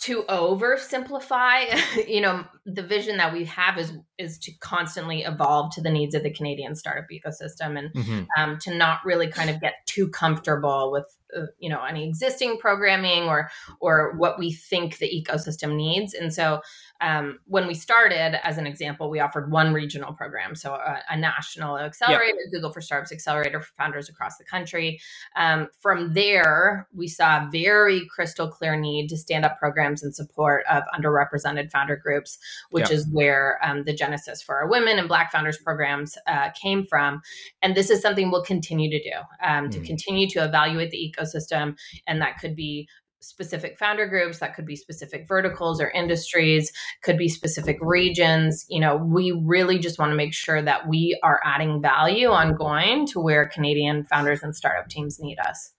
to oversimplify you know the vision that we have is is to constantly evolve to the needs of the canadian startup ecosystem and mm-hmm. um, to not really kind of get too comfortable with uh, you know any existing programming or or what we think the ecosystem needs and so um, when we started, as an example, we offered one regional program, so a, a national accelerator, yep. Google for Startups accelerator for founders across the country. Um, from there, we saw a very crystal clear need to stand up programs in support of underrepresented founder groups, which yep. is where um, the genesis for our women and Black founders programs uh, came from. And this is something we'll continue to do mm. to hmm. continue to evaluate the ecosystem, and that could be specific founder groups that could be specific verticals or industries could be specific regions you know we really just want to make sure that we are adding value ongoing to where canadian founders and startup teams need us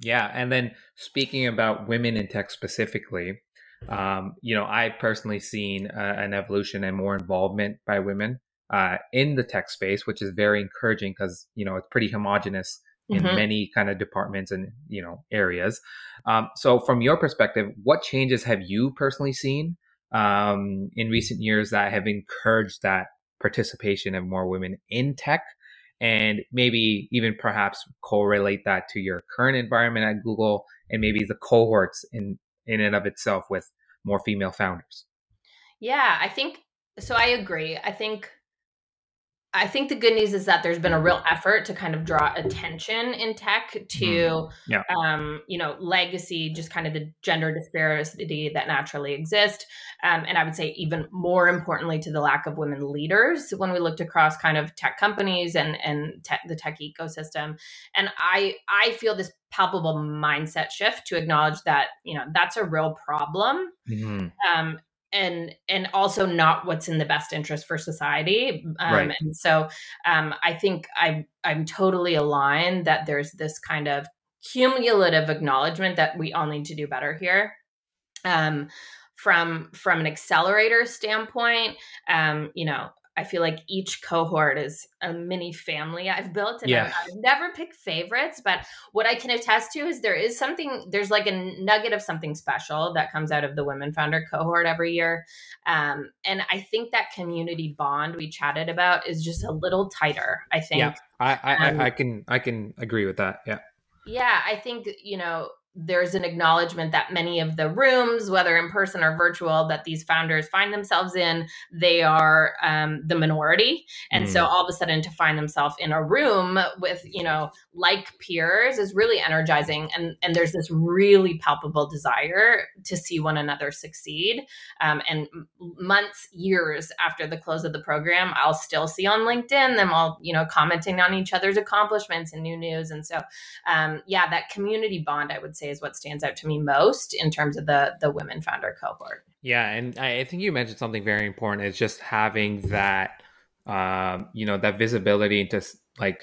yeah and then speaking about women in tech specifically um, you know i've personally seen uh, an evolution and more involvement by women uh, in the tech space which is very encouraging because you know it's pretty homogenous in mm-hmm. many kind of departments and you know areas. Um, so, from your perspective, what changes have you personally seen um, in recent years that have encouraged that participation of more women in tech? And maybe even perhaps correlate that to your current environment at Google and maybe the cohorts in, in and of itself with more female founders. Yeah, I think so. I agree. I think I think the good news is that there's been a real effort to kind of draw attention in tech to, mm. yeah. um, you know, legacy, just kind of the gender disparity that naturally exists. Um, and I would say even more importantly to the lack of women leaders when we looked across kind of tech companies and, and te- the tech ecosystem. And I, I feel this palpable mindset shift to acknowledge that, you know, that's a real problem. Mm-hmm. Um, and and also not what's in the best interest for society um, right. and so um, i think i'm i'm totally aligned that there's this kind of cumulative acknowledgement that we all need to do better here um, from from an accelerator standpoint um, you know I feel like each cohort is a mini family I've built. And yeah. I've, never picked favorites, but what I can attest to is there is something, there's like a nugget of something special that comes out of the women founder cohort every year. Um, and I think that community bond we chatted about is just a little tighter, I think. Yeah, I, I, um, I can, I can agree with that. Yeah. Yeah. I think, you know, there's an acknowledgement that many of the rooms, whether in person or virtual, that these founders find themselves in, they are um, the minority. And mm. so all of a sudden to find themselves in a room with, you know, like peers is really energizing. And, and there's this really palpable desire to see one another succeed. Um, and months, years after the close of the program, I'll still see on LinkedIn them all, you know, commenting on each other's accomplishments and new news. And so, um, yeah, that community bond, I would say, say is what stands out to me most in terms of the the women founder cohort. Yeah, and I think you mentioned something very important. Is just having that, um, you know, that visibility into like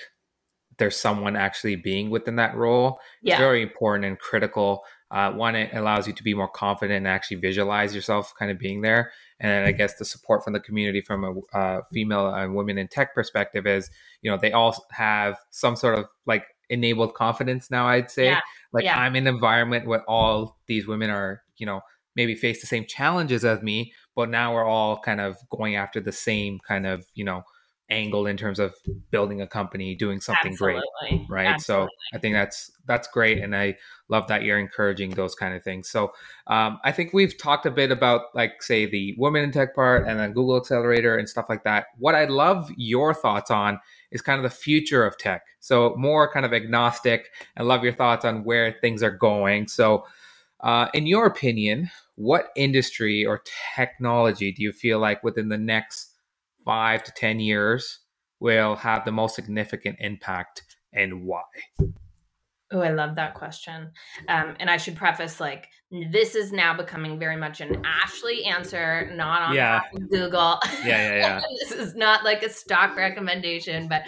there's someone actually being within that role. Yeah. It's very important and critical. Uh, one, it allows you to be more confident and actually visualize yourself kind of being there. And I guess the support from the community from a uh, female and women in tech perspective is, you know, they all have some sort of like enabled confidence now i'd say yeah. like yeah. i'm in an environment where all these women are you know maybe face the same challenges as me but now we're all kind of going after the same kind of you know angle in terms of building a company doing something Absolutely. great right Absolutely. so i think that's that's great and i love that you're encouraging those kind of things so um, i think we've talked a bit about like say the women in tech part and then google accelerator and stuff like that what i'd love your thoughts on is kind of the future of tech. So more kind of agnostic and love your thoughts on where things are going. So uh, in your opinion, what industry or technology do you feel like within the next five to 10 years will have the most significant impact and why? Oh, I love that question. Um, and I should preface like this is now becoming very much an Ashley answer, not on yeah. Google. Yeah, yeah, yeah. this is not like a stock recommendation, but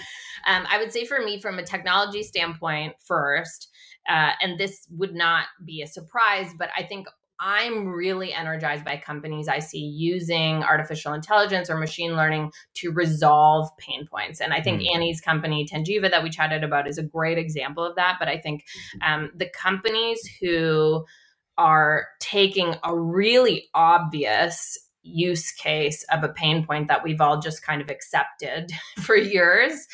um, I would say for me, from a technology standpoint, first, uh, and this would not be a surprise, but I think I'm really energized by companies I see using artificial intelligence or machine learning to resolve pain points. And I think mm. Annie's company, Tengiva, that we chatted about, is a great example of that. But I think um, the companies who are taking a really obvious use case of a pain point that we've all just kind of accepted for years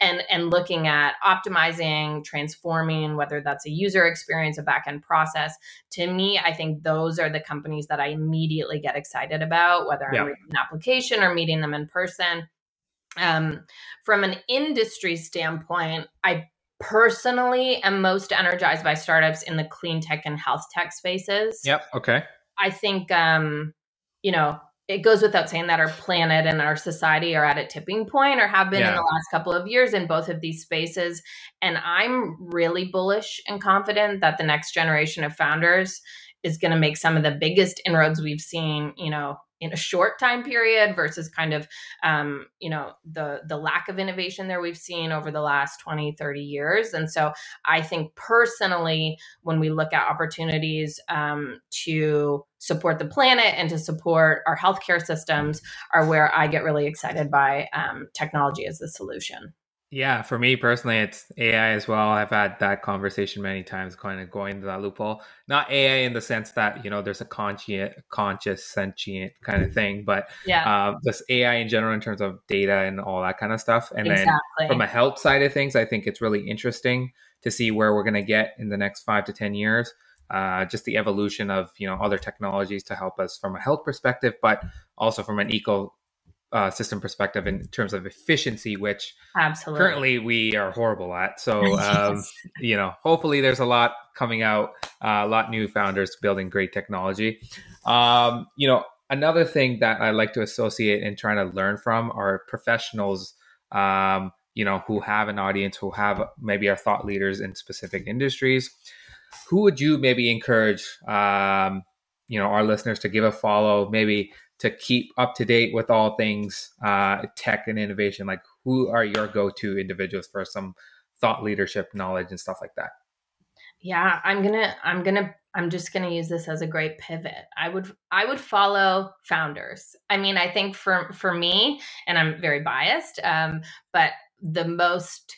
and and looking at optimizing transforming whether that's a user experience a backend process. To me i think those are the companies that i immediately get excited about whether i'm reading an application or meeting them in person. Um, from an industry standpoint i personally am most energized by startups in the clean tech and health tech spaces yep okay I think um, you know, it goes without saying that our planet and our society are at a tipping point or have been yeah. in the last couple of years in both of these spaces. And I'm really bullish and confident that the next generation of founders is going to make some of the biggest inroads we've seen, you know, in a short time period versus kind of um, you know the the lack of innovation there we've seen over the last 20 30 years. And so i think personally when we look at opportunities um, to support the planet and to support our healthcare systems are where i get really excited by um, technology as the solution yeah, for me personally, it's AI as well. I've had that conversation many times, kind of going to that loophole. Not AI in the sense that you know there's a conscious, conscious, sentient kind of thing, but yeah, uh, just AI in general in terms of data and all that kind of stuff. And exactly. then from a health side of things, I think it's really interesting to see where we're going to get in the next five to ten years. Uh, just the evolution of you know other technologies to help us from a health perspective, but also from an eco uh, system perspective in terms of efficiency, which absolutely currently we are horrible at. So, um, yes. you know, hopefully there's a lot coming out, uh, a lot new founders building great technology. Um, you know, another thing that I like to associate and trying to learn from are professionals. Um, you know, who have an audience, who have maybe are thought leaders in specific industries. Who would you maybe encourage, um, you know, our listeners to give a follow? Maybe to keep up to date with all things uh, tech and innovation? Like, who are your go to individuals for some thought leadership knowledge and stuff like that? Yeah, I'm gonna, I'm gonna, I'm just gonna use this as a great pivot. I would, I would follow founders. I mean, I think for for me, and I'm very biased, um, but the most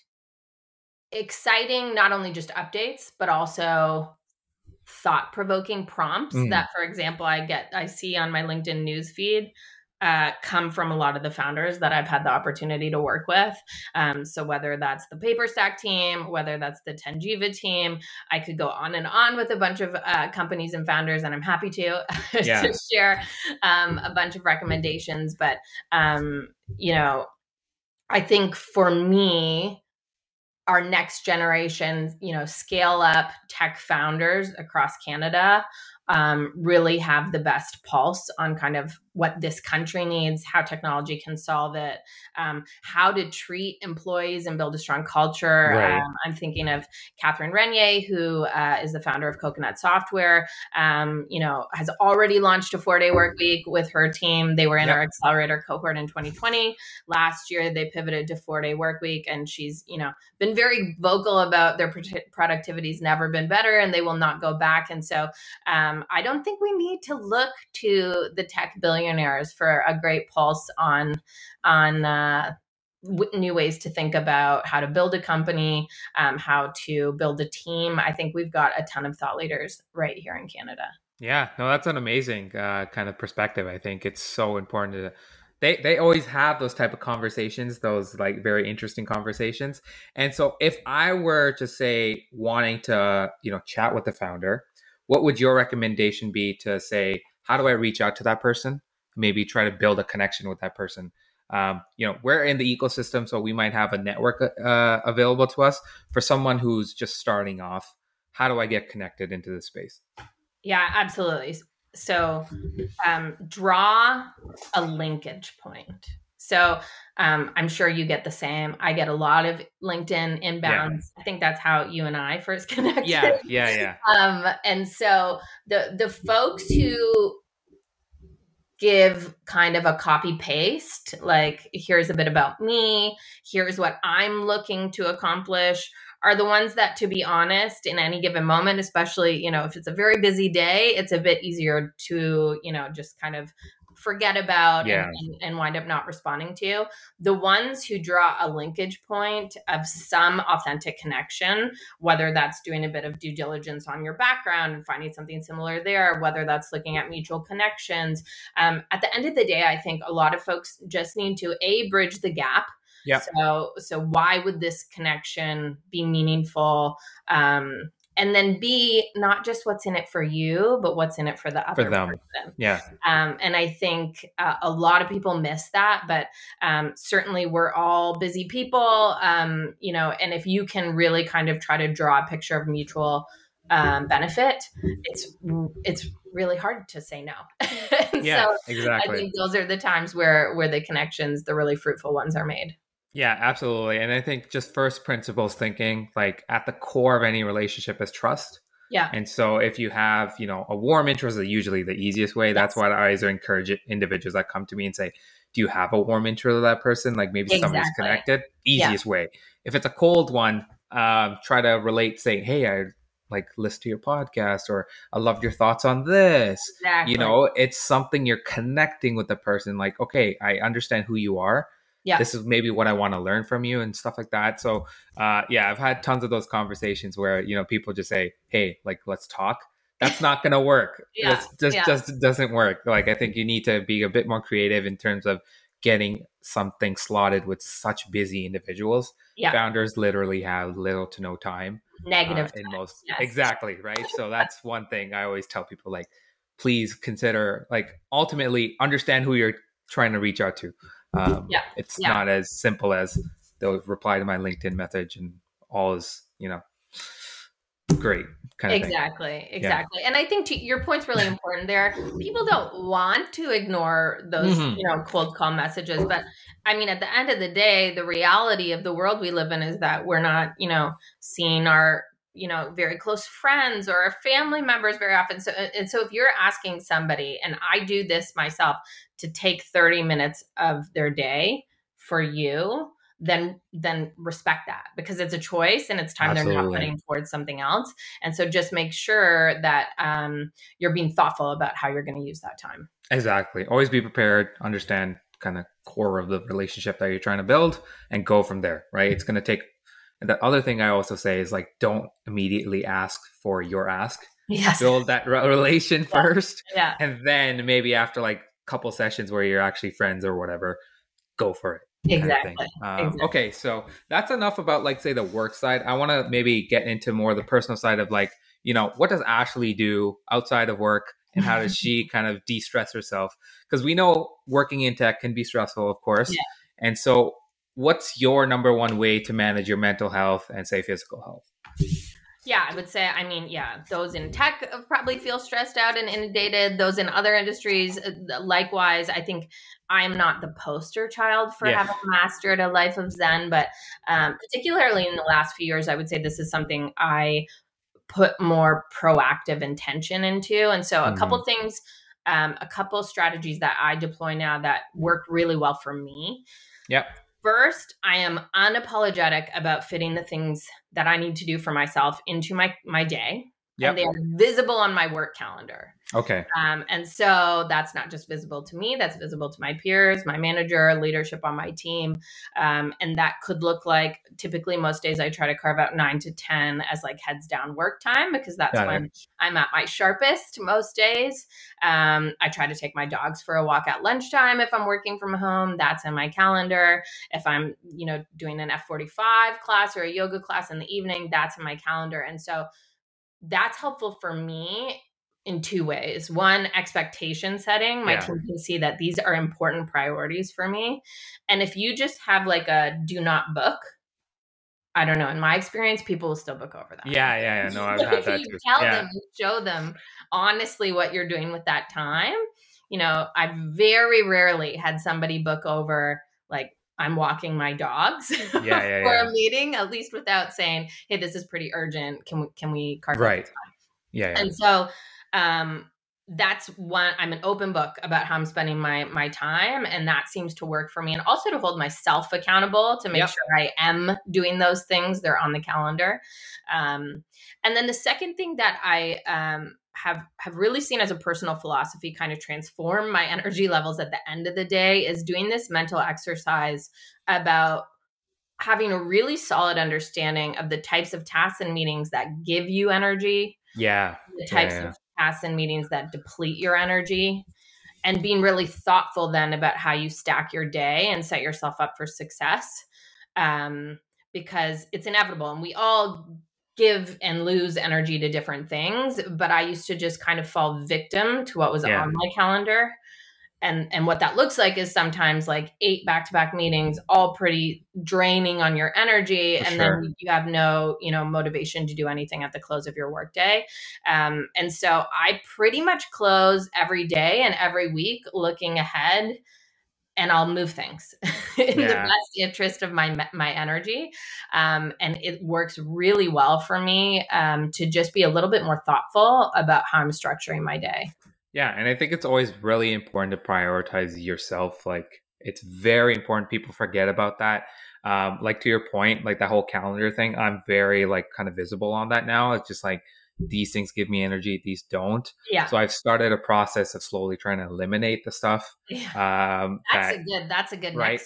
exciting, not only just updates, but also thought provoking prompts mm. that, for example, I get, I see on my LinkedIn news feed. Uh, come from a lot of the founders that I've had the opportunity to work with. Um, so whether that's the PaperStack team, whether that's the Tengiva team, I could go on and on with a bunch of uh, companies and founders, and I'm happy to, yeah. to share um, a bunch of recommendations. But um, you know, I think for me, our next generation, you know, scale up tech founders across Canada um, really have the best pulse on kind of what this country needs, how technology can solve it, um, how to treat employees and build a strong culture. Right. Um, I'm thinking of Katherine Regnier, who uh, is the founder of Coconut Software. Um, you know, has already launched a four day work week with her team. They were in yep. our accelerator cohort in 2020. Last year, they pivoted to four day work week, and she's you know been very vocal about their productivity's never been better, and they will not go back. And so um, I don't think we need to look to the tech billionaires for a great pulse on on uh, w- new ways to think about how to build a company, um, how to build a team. I think we've got a ton of thought leaders right here in Canada. Yeah, no, that's an amazing uh, kind of perspective. I think it's so important to they they always have those type of conversations those like very interesting conversations and so if i were to say wanting to you know chat with the founder what would your recommendation be to say how do i reach out to that person? Maybe try to build a connection with that person. Um, you know we're in the ecosystem so we might have a network uh, available to us. For someone who's just starting off how do i get connected into this space? Yeah absolutely. So um, draw a linkage point so um, I'm sure you get the same. I get a lot of LinkedIn inbounds. Yeah. I think that's how you and I first connected. Yeah, yeah, yeah. Um, and so the the folks who give kind of a copy paste, like here's a bit about me, here's what I'm looking to accomplish, are the ones that, to be honest, in any given moment, especially you know if it's a very busy day, it's a bit easier to you know just kind of forget about Yeah. and, and, wind up not responding to. The ones who draw a linkage point of some authentic connection, whether that's doing a bit of due diligence on your background and finding something similar there, whether that's looking at mutual connections. Um, at the end of the day, I think a lot of folks just need to a bridge the gap. Yeah. So so why would this connection be meaningful? Um, and then B, not just what's in it for you, but what's in it for the other For them. person. Yeah. Um, and I think uh, a lot of people miss that, but um, certainly we're all busy people, um, you know. And if you can really kind of try to draw a picture of mutual um, benefit, it's it's really hard to say no. Yeah. so I think those are the times where where the connections, the really fruitful ones, are made. Yeah, absolutely. And I think just first principles thinking, like at the core of any relationship is trust. Yeah. And so if you have, you know, a warm interest is usually the easiest way. That's why I always encourage individuals that come to me and say, Do you have a warm interest of that person? Like maybe somebody's Exactly. connected. Yeah. Easiest way. If it's a cold one, um, try to relate, say, Hey, I like listen to your podcast or I love your thoughts on this. Exactly. You know, it's something you're connecting with the person, like, okay, I understand who you are Yeah. this is maybe what I want to learn from you and stuff like that. So, uh, yeah, I've had tons of those conversations where you know people just say, "Hey, like let's talk." That's not going to work. Yeah, That's just yeah. just doesn't work. Like I think you need to be a bit more creative in terms of getting something slotted with such busy individuals. Yeah. Founders literally have little to no time Negative. uh, in most yes. exactly right so that's one thing i always tell people like please consider like ultimately understand who you're trying to reach out to um, Yeah, it's yeah. not as simple as they'll reply to my linkedin message and all is you know great kind of thing. Exactly exactly. And i think to, your point's really important there. People don't want to ignore those Mhm. you know cold call messages but i mean at the end of the day the reality of the world we live in is that we're not you know seeing our you know very close friends or our family members very often. So and so if you're asking somebody and i do this myself to take 30 minutes of their day for you then then respect that because it's a choice and it's time they're not Absolutely. putting towards something else. And so just make sure that um, you're being thoughtful about how you're going to use that time. Exactly. Always be prepared understand kind of core of the relationship that you're trying to build and go from there right? It's going to take and the other thing i also say is like don't immediately ask for your ask. Yes. Build that relation Yeah. first yeah. and then maybe after like couple sessions where you're actually friends or whatever go for it kind of exactly. Um, Exactly. okay so that's enough about like say the work side i want to maybe get into more the personal side of like you know what does ashley do outside of work and how does she kind of de-stress herself because we know working in tech can be stressful of course Yeah. and so what's your number one way to manage your mental health and say physical health Yeah, I would say, I mean, yeah, those in tech probably feel stressed out and inundated. Those in other industries, uh, likewise, I think I'm not the poster child for Yeah. having mastered a life of Zen, but um, particularly in the last few years, I would say this is something I put more proactive intention into. And so, a couple things, um, a couple strategies that I deploy now that work really well for me. Yep. First, I am unapologetic about fitting the things that I need to do for myself into my my day. Yep. And they are visible on my work calendar. Okay Um, and so that's not just visible to me, that's visible to my peers, my manager, leadership on my team. Um, and that could look like typically most days I try to carve out nine to 10 as like heads down work time because that's Got it. when I'm at my sharpest most days. Um, I try to take my dogs for a walk at lunchtime if I'm working from home. That's in my calendar. If I'm, you know, doing an F45 class or a yoga class in the evening, that's in my calendar. And so that's helpful for me in two ways. One, expectation setting. My Yeah. team can see that these are important priorities for me. And if you just have like a do not book, I don't know. In my experience, people will still book over that. yeah yeah yeah no i've had if that you too tell yeah them, you show them honestly what you're doing with that time. You know, I've very rarely had somebody book over like I'm walking my dogs yeah yeah for a meeting, at least without saying, "Hey, this is pretty urgent. Can we can we carve out Right. yeah, yeah. and so um that's one i'm an open book about how i'm spending my my time and that seems to work for me and also to hold myself accountable to make yep. sure i am doing those things they're on the calendar. Um, and then the second thing that i um, have have really seen as a personal philosophy kind of transform my energy levels at the end of the day is doing this mental exercise about having a really solid understanding of the types of tasks and meetings that give you energy yeah. the types yeah, of tasks and meetings that deplete your energy and being really thoughtful then about how you stack your day and set yourself up for success um, because it's inevitable and we all give and lose energy to different things but i used to just kind of fall victim to what was yeah. on my calendar and and what that looks like is sometimes like eight back-to-back meetings all pretty draining on your energy For and sure. then you have no you know motivation to do anything at the close of your workday um, and so i pretty much close every day and every week looking ahead and I'll move things in yeah. the best interest of my my energy, um, and it works really well for me um, to just be a little bit more thoughtful about how I'm structuring my day. Yeah, and I think it's always really important to prioritize yourself. Like it's very important. People forget about that. Um, like to your point, like that whole calendar thing, I'm very like kind of visible on that now. It's just like these things give me energy, these don't. Yeah. So I've started a process of slowly trying to eliminate the stuff. Yeah. Um, that's that, a good. That's a good right?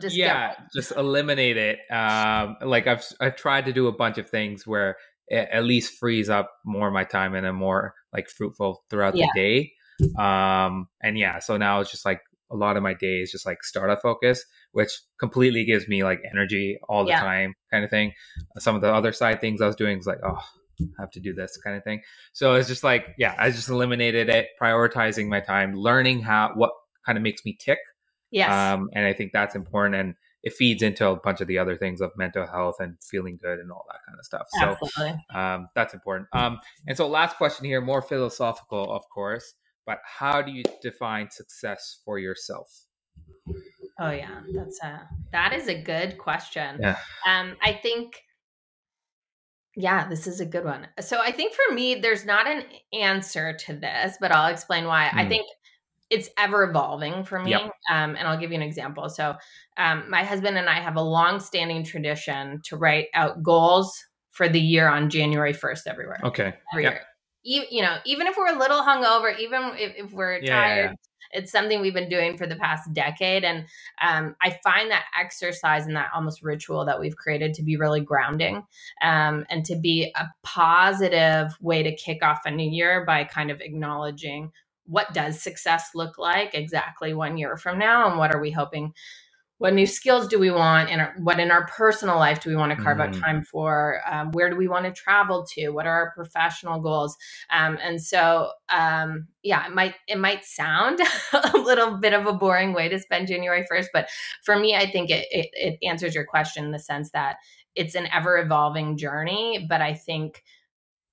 Just yeah, just eliminate it. Um, like I've I've tried to do a bunch of things where it at least frees up more of my time and a more like fruitful throughout yeah. the day. Um, and yeah, so now it's just like a lot of my days just like startup focus, which completely gives me like energy all the yeah. time, kind of thing. Some of the other side things I was doing was like, oh, I have to do this kind of thing. So it's just like, yeah, I just eliminated it, prioritizing my time, learning how what kind of makes me tick. Yes. Um, and I think that's important. And it feeds into a bunch of the other things of mental health and feeling good and all that kind of stuff. Absolutely. So um, that's important. Um, and so last question here, more philosophical, of course, but how do you define success for yourself? Oh yeah, that's a that is a good question. Yeah. Um, I think yeah, this is a good one. So I think for me, there's not an answer to this, but I'll explain why. Mm. I think it's ever evolving for me. Yep. Um, and I'll give you an example. So, um, my husband and I have a long standing tradition to write out goals for the year on January 1st everywhere. Okay. Every yep. year. Even, you know, even if we're a little hungover, even if, if we're yeah, tired, yeah, yeah. it's something we've been doing for the past decade. And um, I find that exercise and that almost ritual that we've created to be really grounding um, and to be a positive way to kick off a new year by kind of acknowledging what does success look like exactly one year from now and what are we hoping what new skills do we want and what in our personal life do we want to carve mm-hmm. out time for um, where do we want to travel to what are our professional goals um, and so um, yeah it might it might sound a little bit of a boring way to spend january 1st but for me i think it, it, it answers your question in the sense that it's an ever evolving journey but i think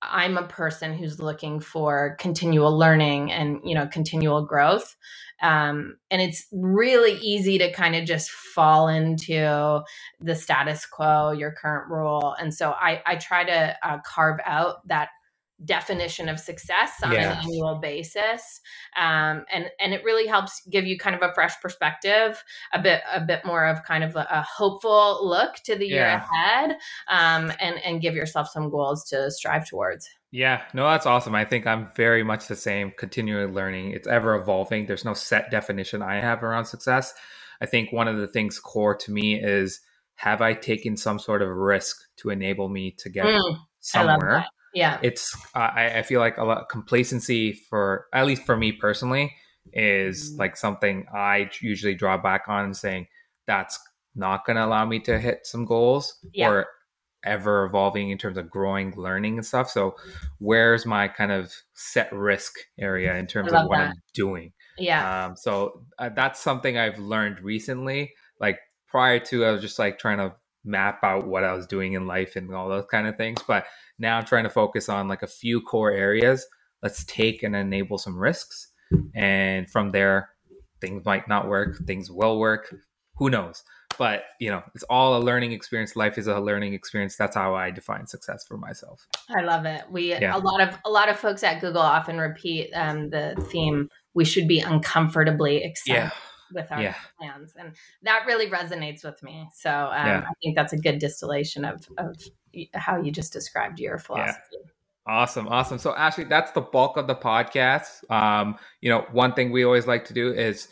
I'm a person who's looking for continual learning and you know continual growth, um, and it's really easy to kind of just fall into the status quo, your current role, and so I I try to uh, carve out that definition of success on yeah. an annual basis um, and and it really helps give you kind of a fresh perspective a bit a bit more of kind of a, a hopeful look to the year yeah. ahead um, and and give yourself some goals to strive towards. Yeah. No that's awesome. I think i'm very much the same continually learning. It's ever evolving. There's no set definition i have around success. I think one of the things core to me is have i taken some sort of risk to enable me to get mm, somewhere yeah it's I, I feel like a lot of complacency for at least for me personally is mm. like something i usually draw back on saying that's not going to allow me to hit some goals yeah. or ever evolving in terms of growing learning and stuff so where's my kind of set risk area in terms of what that. i'm doing yeah um, so uh, that's something i've learned recently like prior to i was just like trying to map out what i was doing in life and all those kind of things but now I'm trying to focus on like a few core areas. Let's take and enable some risks. And from there, things might not work, things will work. Who knows? but you know, it's all a learning experience. Life is a learning experience. That's how I define success for myself. I love it. We yeah. a lot of a lot of folks at Google often repeat um, the theme. We should be uncomfortably excited. Yeah with our yeah. plans and that really resonates with me so um, yeah. i think that's a good distillation of, of how you just described your philosophy yeah. Awesome, awesome. So Ashley, that's the bulk of the podcast. Um, you know, one thing we always like to do is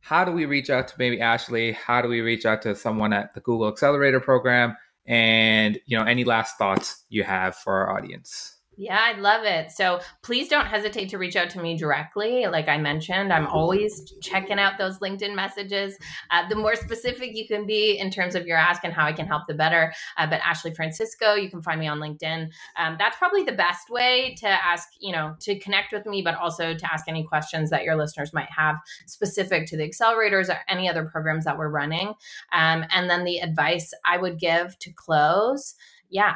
how do we reach out to maybe Ashley? How do we reach out to someone at the Google Accelerator program? And you know, any last thoughts you have for our audience? Yeah, I love it. So please don't hesitate to reach out to me directly. Like I mentioned, I'm always checking out those LinkedIn messages. Uh, the more specific you can be in terms of your ask and how I can help, the better. Uh, but Ashley Francisco, you can find me on LinkedIn. Um, that's probably the best way to ask, you know, to connect with me, but also to ask any questions that your listeners might have specific to the accelerators or any other programs that we're running. Um, and then the advice I would give to close yeah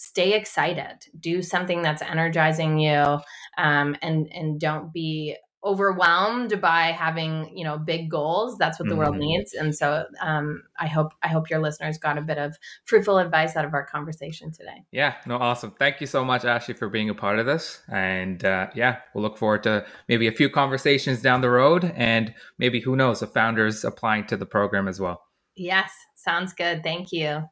stay excited. Do something that's energizing you um, and and don't be overwhelmed by having you know big goals. That's what the mm-hmm. world needs. And so um, i hope i hope your listeners got a bit of fruitful advice out of our conversation today. Yeah no awesome. Thank you so much ashley for being a part of this. And uh, yeah we'll look forward to maybe a few conversations down the road and maybe who knows the founders applying to the program as well. Yes sounds good. Thank you